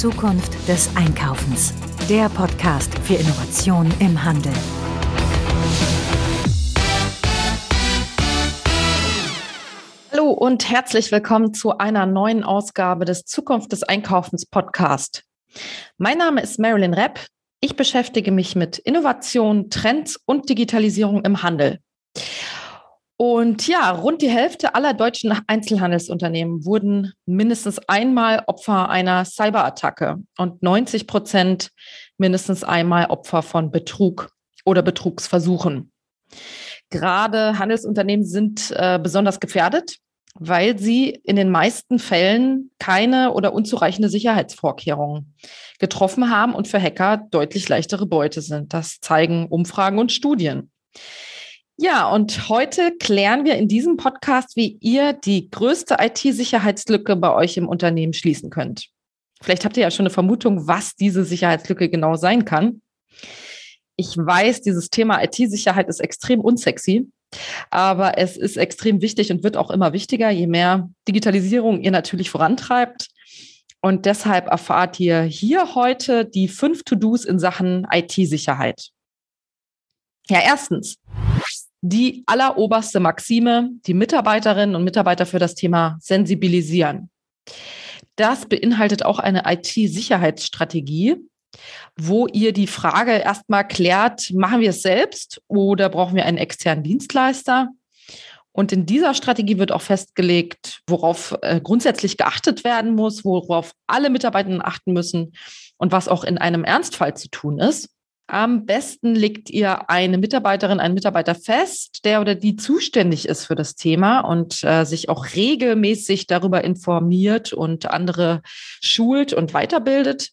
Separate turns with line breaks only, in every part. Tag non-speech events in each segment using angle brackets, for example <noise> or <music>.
Zukunft des Einkaufens. Der Podcast für Innovation im Handel.
Hallo und herzlich willkommen zu einer neuen Ausgabe des Zukunft des Einkaufens Podcast. Mein Name ist Marilyn Repp. Ich beschäftige mich mit Innovation, Trends und Digitalisierung im Handel. Und ja, rund die Hälfte aller deutschen Einzelhandelsunternehmen wurden mindestens einmal Opfer einer Cyberattacke und 90 Prozent mindestens einmal Opfer von Betrug oder Betrugsversuchen. Gerade Handelsunternehmen sind äh, besonders gefährdet, weil sie in den meisten Fällen keine oder unzureichende Sicherheitsvorkehrungen getroffen haben und für Hacker deutlich leichtere Beute sind. Das zeigen Umfragen und Studien. Ja, und heute klären wir in diesem Podcast, wie ihr die größte IT-Sicherheitslücke bei euch im Unternehmen schließen könnt. Vielleicht habt ihr ja schon eine Vermutung, was diese Sicherheitslücke genau sein kann. Ich weiß, dieses Thema IT-Sicherheit ist extrem unsexy, aber es ist extrem wichtig und wird auch immer wichtiger, je mehr Digitalisierung ihr natürlich vorantreibt. Und deshalb erfahrt ihr hier heute die fünf To-Dos in Sachen IT-Sicherheit. Ja, erstens, die alleroberste Maxime, die Mitarbeiterinnen und Mitarbeiter für das Thema sensibilisieren. Das beinhaltet auch eine IT-Sicherheitsstrategie, wo ihr die Frage erstmal klärt, machen wir es selbst oder brauchen wir einen externen Dienstleister? Und in dieser Strategie wird auch festgelegt, worauf äh, grundsätzlich geachtet werden muss, worauf alle Mitarbeitenden achten müssen und was auch in einem Ernstfall zu tun ist. Am besten legt ihr eine Mitarbeiterin, einen Mitarbeiter fest, der oder die zuständig ist für das Thema und äh, sich auch regelmäßig darüber informiert und andere schult und weiterbildet.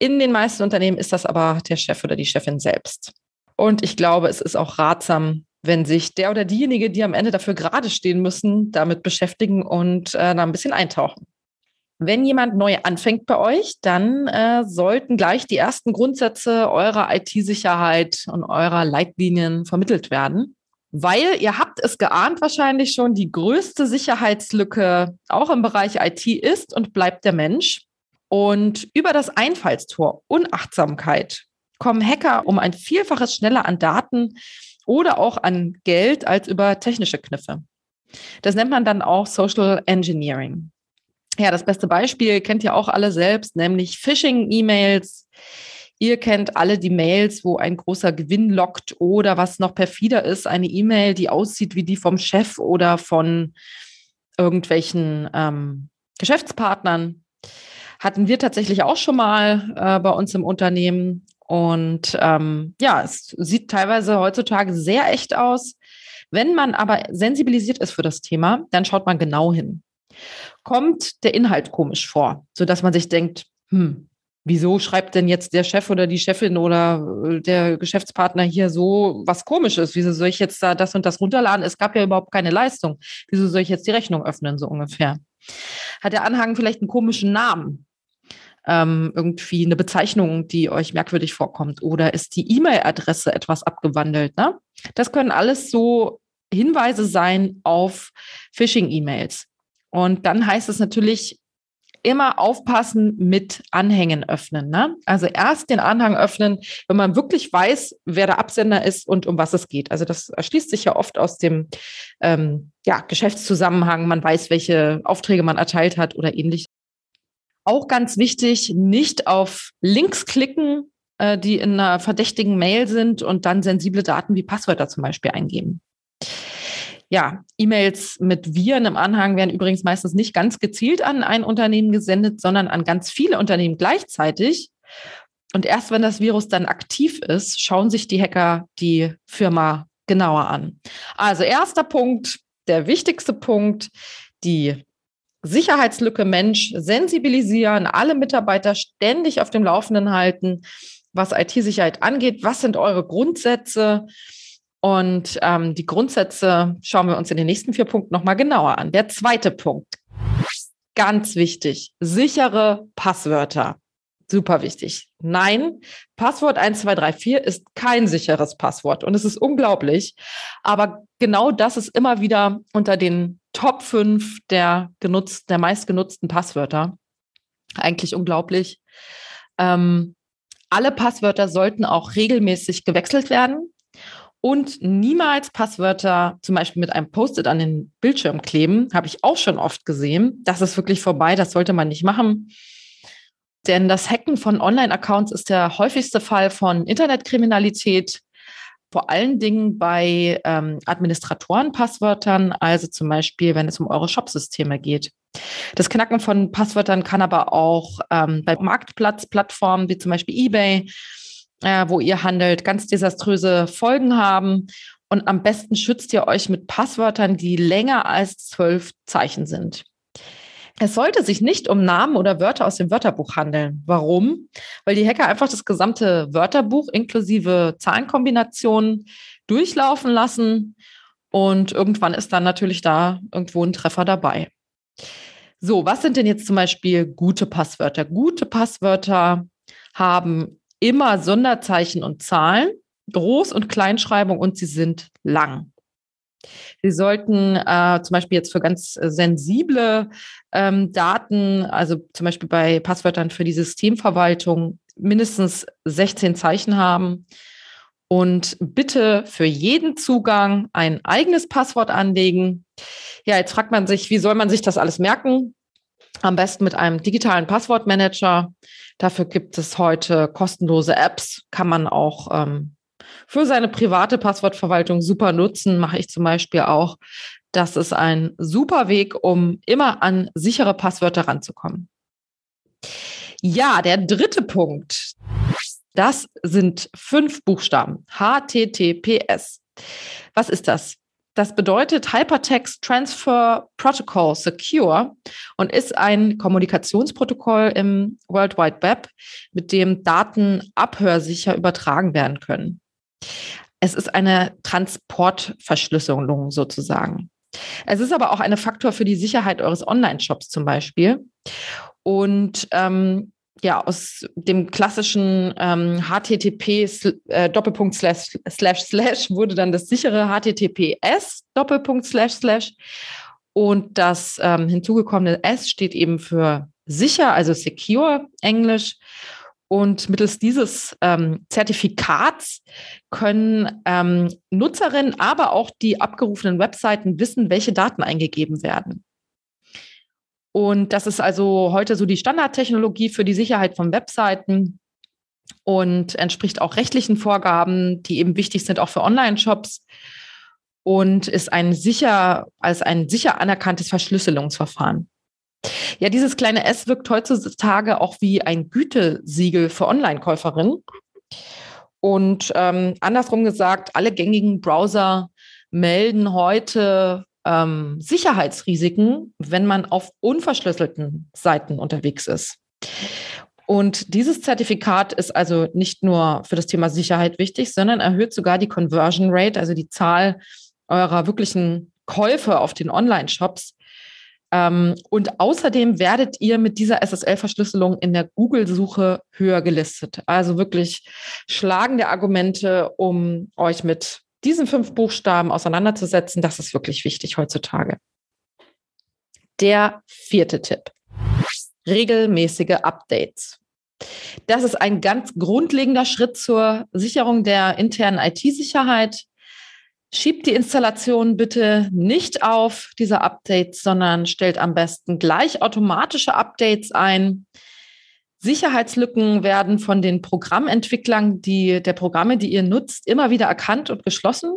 In den meisten Unternehmen ist das aber der Chef oder die Chefin selbst. Und ich glaube, es ist auch ratsam, wenn sich der oder diejenige, die am Ende dafür gerade stehen müssen, damit beschäftigen und äh, da ein bisschen eintauchen. Wenn jemand neu anfängt bei euch, dann äh, sollten gleich die ersten Grundsätze eurer IT-Sicherheit und eurer Leitlinien vermittelt werden. Weil ihr habt es geahnt wahrscheinlich schon, die größte Sicherheitslücke auch im Bereich IT ist und bleibt der Mensch. Und über das Einfallstor Unachtsamkeit kommen Hacker um ein Vielfaches schneller an Daten oder auch an Geld als über technische Kniffe. Das nennt man dann auch Social Engineering. Ja, das beste Beispiel kennt ihr auch alle selbst, nämlich Phishing-E-Mails. Ihr kennt alle die Mails, wo ein großer Gewinn lockt oder was noch perfider ist, eine E-Mail, die aussieht wie die vom Chef oder von irgendwelchen ähm, Geschäftspartnern. Hatten wir tatsächlich auch schon mal äh, bei uns im Unternehmen. Und ähm, ja, es sieht teilweise heutzutage sehr echt aus. Wenn man aber sensibilisiert ist für das Thema, dann schaut man genau hin kommt der Inhalt komisch vor, sodass man sich denkt, hm, wieso schreibt denn jetzt der Chef oder die Chefin oder äh, der Geschäftspartner hier so was komisches? Wieso soll ich jetzt da das und das runterladen? Es gab ja überhaupt keine Leistung. Wieso soll ich jetzt die Rechnung öffnen, so ungefähr? Hat der Anhang vielleicht einen komischen Namen? Ähm, irgendwie eine Bezeichnung, die euch merkwürdig vorkommt? Oder ist die E-Mail-Adresse etwas abgewandelt? Ne? Das können alles so Hinweise sein auf Phishing-E-Mails. Und dann heißt es natürlich immer aufpassen mit Anhängen öffnen. Ne? Also erst den Anhang öffnen, wenn man wirklich weiß, wer der Absender ist und um was es geht. Also das erschließt sich ja oft aus dem ähm, ja, Geschäftszusammenhang. Man weiß, welche Aufträge man erteilt hat oder ähnlich. Auch ganz wichtig, nicht auf Links klicken, äh, die in einer verdächtigen Mail sind und dann sensible Daten wie Passwörter zum Beispiel eingeben. Ja, E-Mails mit Viren im Anhang werden übrigens meistens nicht ganz gezielt an ein Unternehmen gesendet, sondern an ganz viele Unternehmen gleichzeitig. Und erst wenn das Virus dann aktiv ist, schauen sich die Hacker die Firma genauer an. Also erster Punkt, der wichtigste Punkt, die Sicherheitslücke Mensch sensibilisieren, alle Mitarbeiter ständig auf dem Laufenden halten, was IT-Sicherheit angeht. Was sind eure Grundsätze? Und ähm, die Grundsätze schauen wir uns in den nächsten vier Punkten nochmal genauer an. Der zweite Punkt, ganz wichtig, sichere Passwörter. Super wichtig. Nein, Passwort 1234 ist kein sicheres Passwort und es ist unglaublich. Aber genau das ist immer wieder unter den Top 5 der, genutzt, der meistgenutzten Passwörter. Eigentlich unglaublich. Ähm, alle Passwörter sollten auch regelmäßig gewechselt werden und niemals Passwörter zum Beispiel mit einem Post-it an den Bildschirm kleben. Habe ich auch schon oft gesehen. Das ist wirklich vorbei. Das sollte man nicht machen. Denn das Hacken von Online-Accounts ist der häufigste Fall von Internetkriminalität vor allen Dingen bei ähm, Administratoren-Passwörtern, also zum Beispiel, wenn es um eure Shopsysteme geht. Das Knacken von Passwörtern kann aber auch ähm, bei Marktplatzplattformen wie zum Beispiel eBay, äh, wo ihr handelt, ganz desaströse Folgen haben. Und am besten schützt ihr euch mit Passwörtern, die länger als zwölf Zeichen sind. Es sollte sich nicht um Namen oder Wörter aus dem Wörterbuch handeln. Warum? Weil die Hacker einfach das gesamte Wörterbuch inklusive Zahlenkombinationen durchlaufen lassen und irgendwann ist dann natürlich da irgendwo ein Treffer dabei. So, was sind denn jetzt zum Beispiel gute Passwörter? Gute Passwörter haben immer Sonderzeichen und Zahlen, Groß- und Kleinschreibung und sie sind lang. Sie sollten äh, zum Beispiel jetzt für ganz sensible ähm, Daten, also zum Beispiel bei Passwörtern für die Systemverwaltung, mindestens 16 Zeichen haben. Und bitte für jeden Zugang ein eigenes Passwort anlegen. Ja, jetzt fragt man sich, wie soll man sich das alles merken? Am besten mit einem digitalen Passwortmanager. Dafür gibt es heute kostenlose Apps, kann man auch ähm, für seine private Passwortverwaltung super nutzen, mache ich zum Beispiel auch. Das ist ein super Weg, um immer an sichere Passwörter ranzukommen. Ja, der dritte Punkt. Das sind fünf Buchstaben. HTTPS. Was ist das? Das bedeutet Hypertext Transfer Protocol Secure und ist ein Kommunikationsprotokoll im World Wide Web, mit dem Daten abhörsicher übertragen werden können. Es ist eine Transportverschlüsselung sozusagen. Es ist aber auch ein Faktor für die Sicherheit eures Online-Shops zum Beispiel. Und ähm, ja, aus dem klassischen ähm, HTTP äh, Doppelpunkt slash, slash slash wurde dann das sichere HTTPS Doppelpunkt slash slash. Und das ähm, hinzugekommene S steht eben für sicher, also secure Englisch. Und mittels dieses ähm, Zertifikats können ähm, Nutzerinnen, aber auch die abgerufenen Webseiten wissen, welche Daten eingegeben werden. Und das ist also heute so die Standardtechnologie für die Sicherheit von Webseiten und entspricht auch rechtlichen Vorgaben, die eben wichtig sind, auch für Online-Shops und ist ein sicher, als ein sicher anerkanntes Verschlüsselungsverfahren. Ja, dieses kleine S wirkt heutzutage auch wie ein Gütesiegel für Online-Käuferinnen. Und ähm, andersrum gesagt, alle gängigen Browser melden heute ähm, Sicherheitsrisiken, wenn man auf unverschlüsselten Seiten unterwegs ist. Und dieses Zertifikat ist also nicht nur für das Thema Sicherheit wichtig, sondern erhöht sogar die Conversion Rate, also die Zahl eurer wirklichen Käufe auf den Online-Shops ähm, und außerdem werdet ihr mit dieser SSL-Verschlüsselung in der Google-Suche höher gelistet. Also wirklich schlagende Argumente, um euch mit diesen fünf Buchstaben auseinanderzusetzen. Das ist wirklich wichtig heutzutage. Der vierte Tipp. Regelmäßige Updates. Das ist ein ganz grundlegender Schritt zur Sicherung der internen IT-Sicherheit. Schiebt die Installation bitte nicht auf diese Updates, sondern stellt am besten gleich automatische Updates ein. Sicherheitslücken werden von den Programmentwicklern die, der Programme, die ihr nutzt, immer wieder erkannt und geschlossen.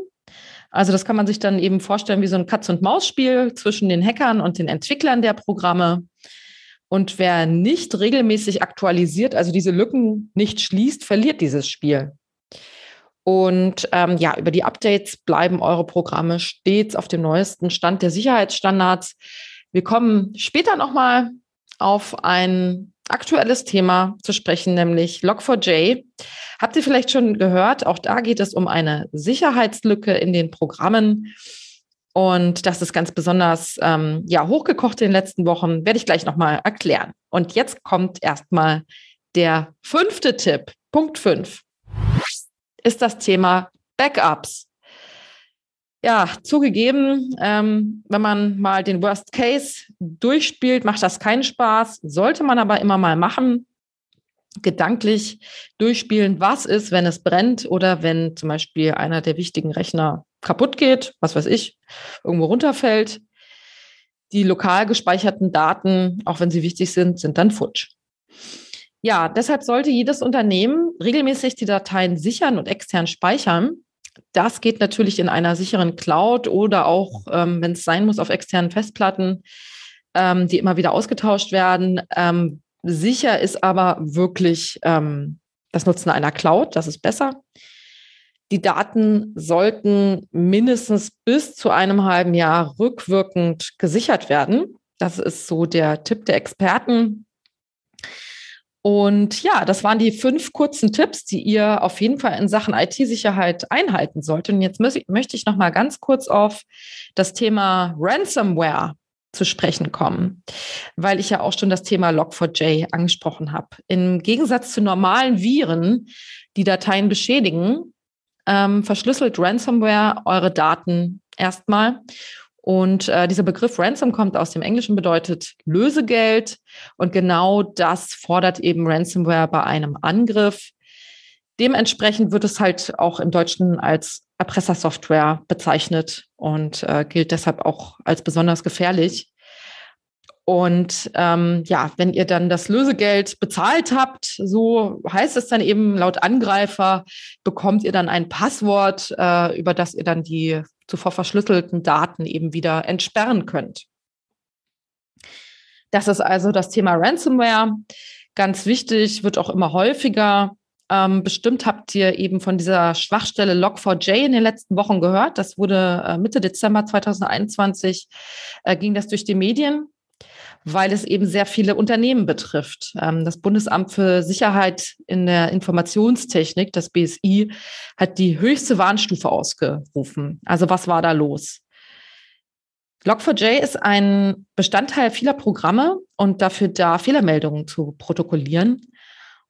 Also das kann man sich dann eben vorstellen wie so ein Katz-und-Maus-Spiel zwischen den Hackern und den Entwicklern der Programme. Und wer nicht regelmäßig aktualisiert, also diese Lücken nicht schließt, verliert dieses Spiel. Und ähm, ja, über die Updates bleiben eure Programme stets auf dem neuesten Stand der Sicherheitsstandards. Wir kommen später nochmal auf ein aktuelles Thema zu sprechen, nämlich Log4j. Habt ihr vielleicht schon gehört? Auch da geht es um eine Sicherheitslücke in den Programmen. Und das ist ganz besonders ähm, ja, hochgekocht in den letzten Wochen. Werde ich gleich nochmal erklären. Und jetzt kommt erstmal der fünfte Tipp. Punkt 5 ist das Thema Backups. Ja, zugegeben, ähm, wenn man mal den Worst Case durchspielt, macht das keinen Spaß. Sollte man aber immer mal machen. Gedanklich durchspielen, was ist, wenn es brennt oder wenn zum Beispiel einer der wichtigen Rechner kaputt geht, was weiß ich, irgendwo runterfällt. Die lokal gespeicherten Daten, auch wenn sie wichtig sind, sind dann futsch. Ja, deshalb sollte jedes Unternehmen regelmäßig die Dateien sichern und extern speichern. Das geht natürlich in einer sicheren Cloud oder auch, ähm, wenn es sein muss, auf externen Festplatten, ähm, die immer wieder ausgetauscht werden. Ähm, sicher ist aber wirklich ähm, das Nutzen einer Cloud, das ist besser. Die Daten sollten mindestens bis zu einem halben Jahr rückwirkend gesichert werden. Das ist so der Tipp der Experten. Und ja, das waren die fünf kurzen Tipps, die ihr auf jeden Fall in Sachen IT-Sicherheit einhalten solltet. Und jetzt möchte ich noch mal ganz kurz auf das Thema Ransomware zu sprechen kommen, weil ich ja auch schon das Thema Log4j angesprochen habe. Im Gegensatz zu normalen Viren, die Dateien beschädigen, ähm, verschlüsselt Ransomware eure Daten erstmal. Und äh, dieser Begriff Ransom kommt aus dem Englischen, bedeutet Lösegeld. Und genau das fordert eben Ransomware bei einem Angriff. Dementsprechend wird es halt auch im Deutschen als Erpressersoftware bezeichnet und äh, gilt deshalb auch als besonders gefährlich. Und ähm, ja, wenn ihr dann das Lösegeld bezahlt habt, so heißt es dann eben laut Angreifer, bekommt ihr dann ein Passwort, äh, über das ihr dann die zuvor verschlüsselten Daten eben wieder entsperren könnt. Das ist also das Thema Ransomware. Ganz wichtig, wird auch immer häufiger. Ähm, bestimmt habt ihr eben von dieser Schwachstelle Log4j in den letzten Wochen gehört. Das wurde äh, Mitte Dezember 2021, äh, ging das durch die Medien weil es eben sehr viele Unternehmen betrifft. Ähm, das Bundesamt für Sicherheit in der Informationstechnik, das BSI, hat die höchste Warnstufe ausgerufen. Also was war da los? Log4j ist ein Bestandteil vieler Programme und dafür da, Fehlermeldungen zu protokollieren.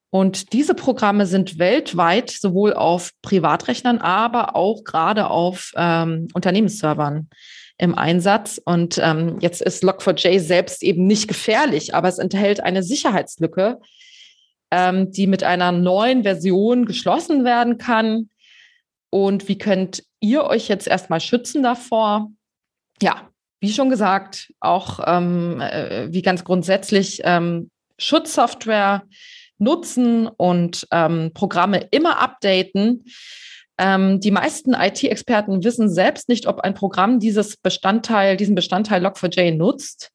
Und diese Programme sind weltweit sowohl auf Privatrechnern, aber auch gerade auf ähm, Unternehmensservern im Einsatz. Und ähm, jetzt ist Log4j selbst eben nicht gefährlich, aber es enthält eine Sicherheitslücke, ähm, die mit einer neuen Version geschlossen werden kann. Und wie könnt ihr euch jetzt erstmal schützen davor? Ja, wie schon gesagt, auch ähm, äh, wie ganz grundsätzlich ähm, Schutzsoftware nutzen und ähm, Programme immer updaten. Ähm, die meisten IT-Experten wissen selbst nicht, ob ein Programm dieses Bestandteil, diesen Bestandteil Log4j nutzt.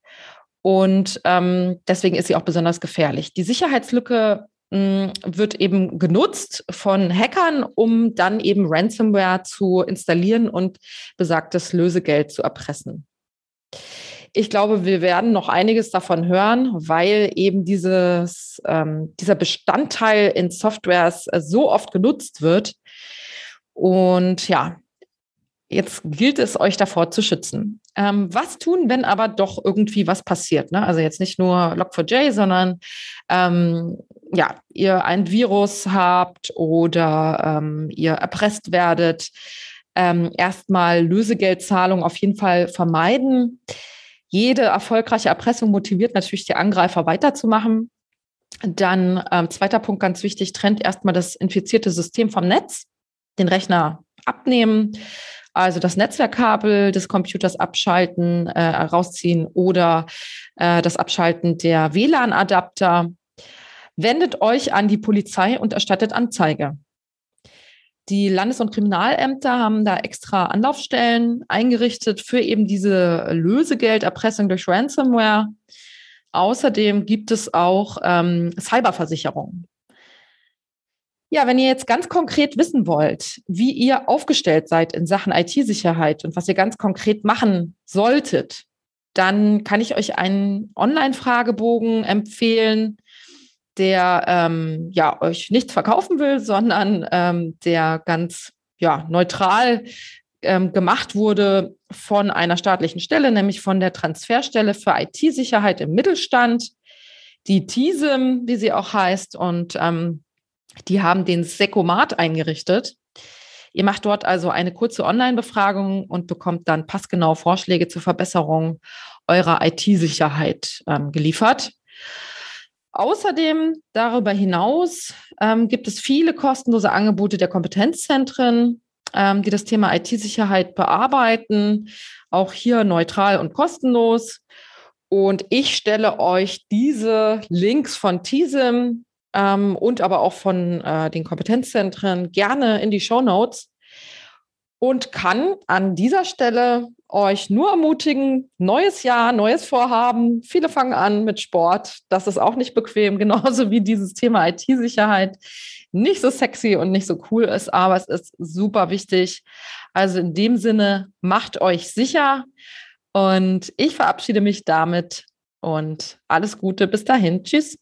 Und ähm, deswegen ist sie auch besonders gefährlich. Die Sicherheitslücke mh, hm, wird eben genutzt von Hackern, um dann eben Ransomware zu installieren und besagtes Lösegeld zu erpressen. Ich glaube, wir werden noch einiges davon hören, weil eben dieses, ähm, dieser Bestandteil in Softwares so oft genutzt wird, und ja, jetzt gilt es, euch davor zu schützen. Ähm, was tun, wenn aber doch irgendwie was passiert? Ne? Also jetzt nicht nur Log4j, sondern ähm, ja, ihr ein Virus habt oder ähm, ihr erpresst werdet. Ähm, erstmal Lösegeldzahlung auf jeden Fall vermeiden. Jede erfolgreiche Erpressung motiviert natürlich die Angreifer weiterzumachen. Dann ähm, zweiter Punkt ganz wichtig, trennt erstmal das infizierte System vom Netz den Rechner abnehmen, also das Netzwerkkabel des Computers abschalten, äh, rausziehen oder äh, das Abschalten der WLAN-Adapter. Wendet euch an die Polizei und erstattet Anzeige. Die Landes- und Kriminalämter haben da extra Anlaufstellen eingerichtet für eben diese Lösegelderpressung durch Ransomware. Außerdem gibt es auch ähm, Cyberversicherungen. Ja, wenn ihr jetzt ganz konkret wissen wollt, wie ihr aufgestellt seid in Sachen IT-Sicherheit und was ihr ganz konkret machen solltet, dann kann ich euch einen Online-Fragebogen empfehlen, der ähm, ja euch nichts verkaufen will, sondern ähm, der ganz ja neutral ähm, gemacht wurde von einer staatlichen Stelle, nämlich von der Transferstelle für IT-Sicherheit im Mittelstand, die TISIM, wie sie auch heißt. Und ähm, die haben den Sekomat eingerichtet. Ihr macht dort also eine kurze Online-Befragung und bekommt dann passgenau Vorschläge zur Verbesserung eurer IT-Sicherheit ähm, geliefert. Außerdem darüber hinaus ähm, gibt es viele kostenlose Angebote der Kompetenzzentren, ähm, die das Thema IT-Sicherheit bearbeiten, auch hier neutral und kostenlos. Und ich stelle euch diese Links von TISIM ähm, und aber auch von äh, den Kompetenzzentren gerne in die Show Notes und kann an dieser Stelle euch nur ermutigen, neues Jahr, neues Vorhaben. Viele fangen an mit Sport. Das ist auch nicht bequem, <laughs> genauso wie dieses Thema IT-Sicherheit nicht so sexy und nicht so cool ist, aber es ist super wichtig. Also in dem Sinne, macht euch sicher und ich verabschiede mich damit und alles Gute bis dahin. Tschüss.